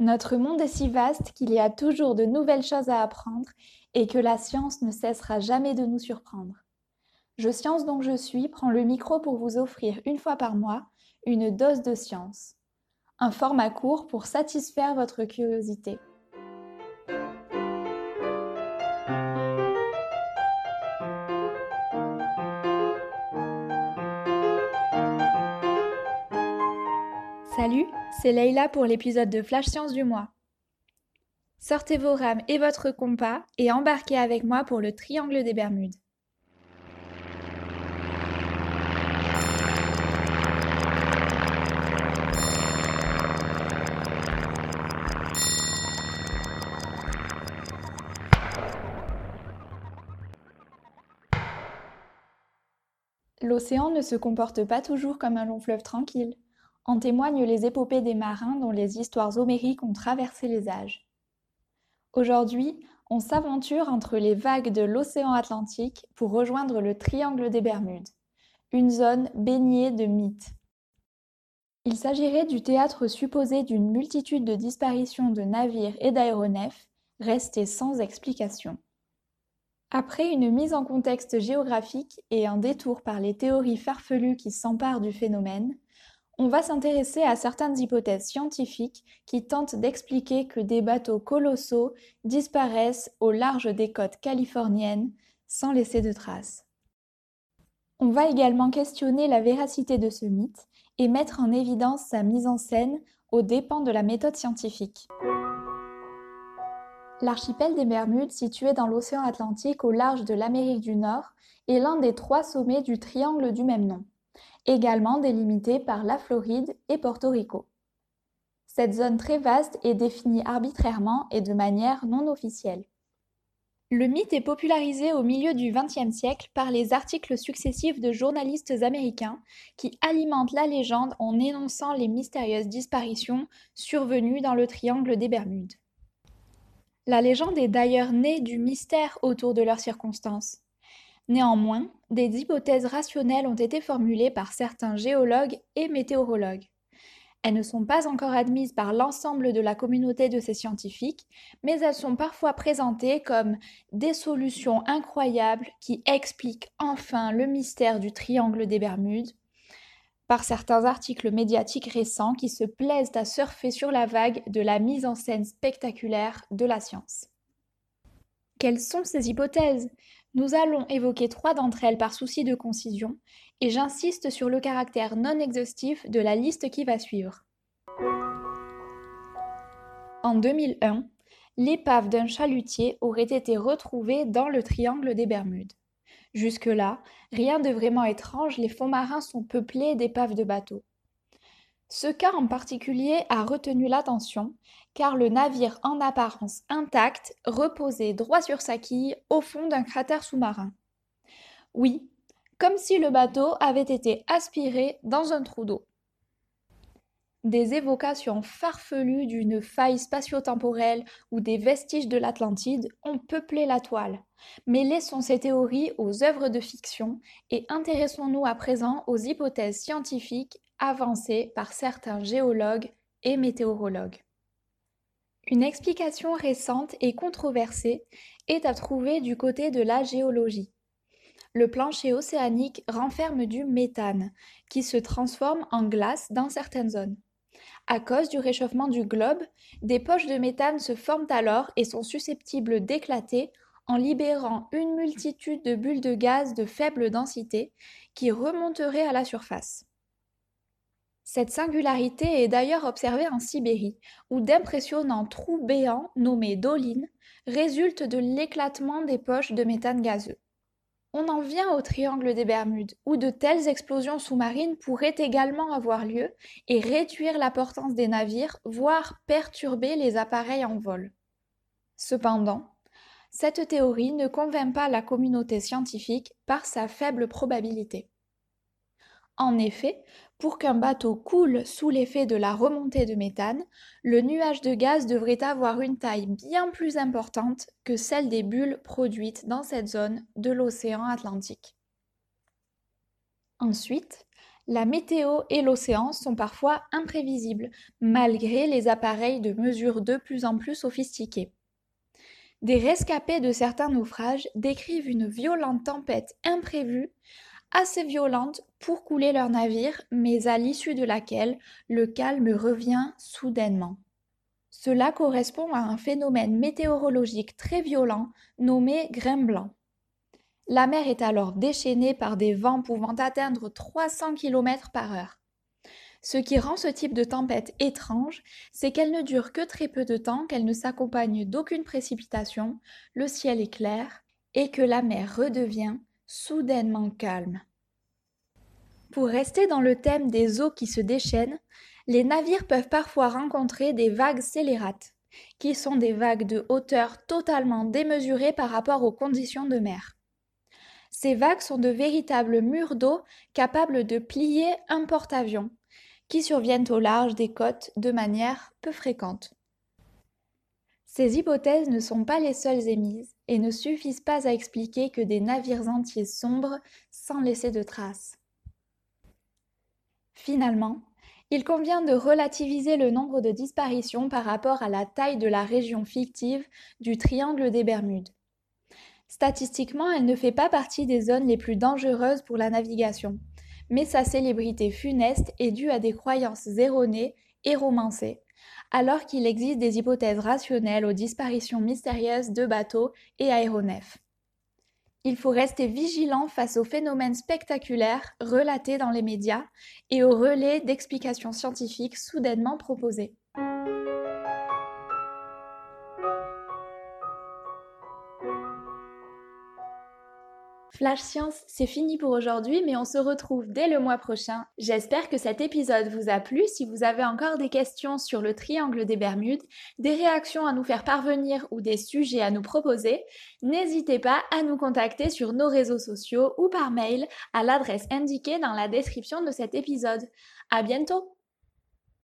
Notre monde est si vaste qu'il y a toujours de nouvelles choses à apprendre et que la science ne cessera jamais de nous surprendre. Je Science donc je suis prends le micro pour vous offrir une fois par mois une dose de science. Un format court pour satisfaire votre curiosité. Salut, c'est Leïla pour l'épisode de Flash Science du mois. Sortez vos rames et votre compas et embarquez avec moi pour le triangle des Bermudes. L'océan ne se comporte pas toujours comme un long fleuve tranquille. En témoignent les épopées des marins dont les histoires homériques ont traversé les âges. Aujourd'hui, on s'aventure entre les vagues de l'océan Atlantique pour rejoindre le triangle des Bermudes, une zone baignée de mythes. Il s'agirait du théâtre supposé d'une multitude de disparitions de navires et d'aéronefs restés sans explication. Après une mise en contexte géographique et un détour par les théories farfelues qui s'emparent du phénomène, on va s'intéresser à certaines hypothèses scientifiques qui tentent d'expliquer que des bateaux colossaux disparaissent au large des côtes californiennes sans laisser de traces. On va également questionner la véracité de ce mythe et mettre en évidence sa mise en scène aux dépens de la méthode scientifique. L'archipel des Bermudes, situé dans l'océan Atlantique au large de l'Amérique du Nord, est l'un des trois sommets du triangle du même nom également délimitée par la Floride et Porto Rico. Cette zone très vaste est définie arbitrairement et de manière non officielle. Le mythe est popularisé au milieu du XXe siècle par les articles successifs de journalistes américains qui alimentent la légende en énonçant les mystérieuses disparitions survenues dans le triangle des Bermudes. La légende est d'ailleurs née du mystère autour de leurs circonstances. Néanmoins, des hypothèses rationnelles ont été formulées par certains géologues et météorologues. Elles ne sont pas encore admises par l'ensemble de la communauté de ces scientifiques, mais elles sont parfois présentées comme des solutions incroyables qui expliquent enfin le mystère du triangle des Bermudes, par certains articles médiatiques récents qui se plaisent à surfer sur la vague de la mise en scène spectaculaire de la science. Quelles sont ces hypothèses? Nous allons évoquer trois d'entre elles par souci de concision, et j'insiste sur le caractère non exhaustif de la liste qui va suivre. En 2001, l'épave d'un chalutier aurait été retrouvée dans le triangle des Bermudes. Jusque-là, rien de vraiment étrange, les fonds marins sont peuplés d'épaves de bateaux. Ce cas en particulier a retenu l'attention car le navire en apparence intact reposait droit sur sa quille au fond d'un cratère sous-marin. Oui, comme si le bateau avait été aspiré dans un trou d'eau. Des évocations farfelues d'une faille spatio-temporelle ou des vestiges de l'Atlantide ont peuplé la toile. Mais laissons ces théories aux œuvres de fiction et intéressons-nous à présent aux hypothèses scientifiques avancées par certains géologues et météorologues. Une explication récente et controversée est à trouver du côté de la géologie. Le plancher océanique renferme du méthane, qui se transforme en glace dans certaines zones. À cause du réchauffement du globe, des poches de méthane se forment alors et sont susceptibles d'éclater en libérant une multitude de bulles de gaz de faible densité qui remonteraient à la surface. Cette singularité est d'ailleurs observée en Sibérie, où d'impressionnants trous béants nommés dolines résultent de l'éclatement des poches de méthane gazeux. On en vient au triangle des Bermudes, où de telles explosions sous-marines pourraient également avoir lieu et réduire la portance des navires, voire perturber les appareils en vol. Cependant, cette théorie ne convainc pas la communauté scientifique par sa faible probabilité. En effet, pour qu'un bateau coule sous l'effet de la remontée de méthane, le nuage de gaz devrait avoir une taille bien plus importante que celle des bulles produites dans cette zone de l'océan Atlantique. Ensuite, La météo et l'océan sont parfois imprévisibles, malgré les appareils de mesure de plus en plus sophistiqués. Des rescapés de certains naufrages décrivent une violente tempête imprévue, assez violente pour couler leur navire, mais à l'issue de laquelle le calme revient soudainement. Cela correspond à un phénomène météorologique très violent nommé blanc. La mer est alors déchaînée par des vents pouvant atteindre 300 km par heure. Ce qui rend ce type de tempête étrange, c'est qu'elle ne dure que très peu de temps, qu'elle ne s'accompagne d'aucune précipitation, le ciel est clair et que la mer redevient soudainement calme. Pour rester dans le thème des eaux qui se déchaînent, les navires peuvent parfois rencontrer des vagues scélérates, qui sont des vagues de hauteur totalement démesurées par rapport aux conditions de mer. Ces vagues sont de véritables murs d'eau capables de plier un porte-avions, qui surviennent au large des côtes de manière peu fréquente. Ces hypothèses ne sont pas les seules émises et ne suffisent pas à expliquer que des navires entiers sombrent sans laisser de traces. Finalement, il convient de relativiser le nombre de disparitions par rapport à la taille de la région fictive du triangle des Bermudes. Statistiquement, elle ne fait pas partie des zones les plus dangereuses pour la navigation, mais sa célébrité funeste est due à des croyances erronées et romancées, alors qu'il existe des hypothèses rationnelles aux disparitions mystérieuses de bateaux et aéronefs. Il faut rester vigilant face aux phénomènes spectaculaires relatés dans les médias et aux relais d'explications scientifiques soudainement proposés. Flash Science, c'est fini pour aujourd'hui, mais on se retrouve dès le mois prochain. J'espère que cet épisode vous a plu. Si vous avez encore des questions sur le triangle des Bermudes, des réactions à nous faire parvenir ou des sujets à nous proposer, n'hésitez pas à nous contacter sur nos réseaux sociaux ou par mail à l'adresse indiquée dans la description de cet épisode. À bientôt!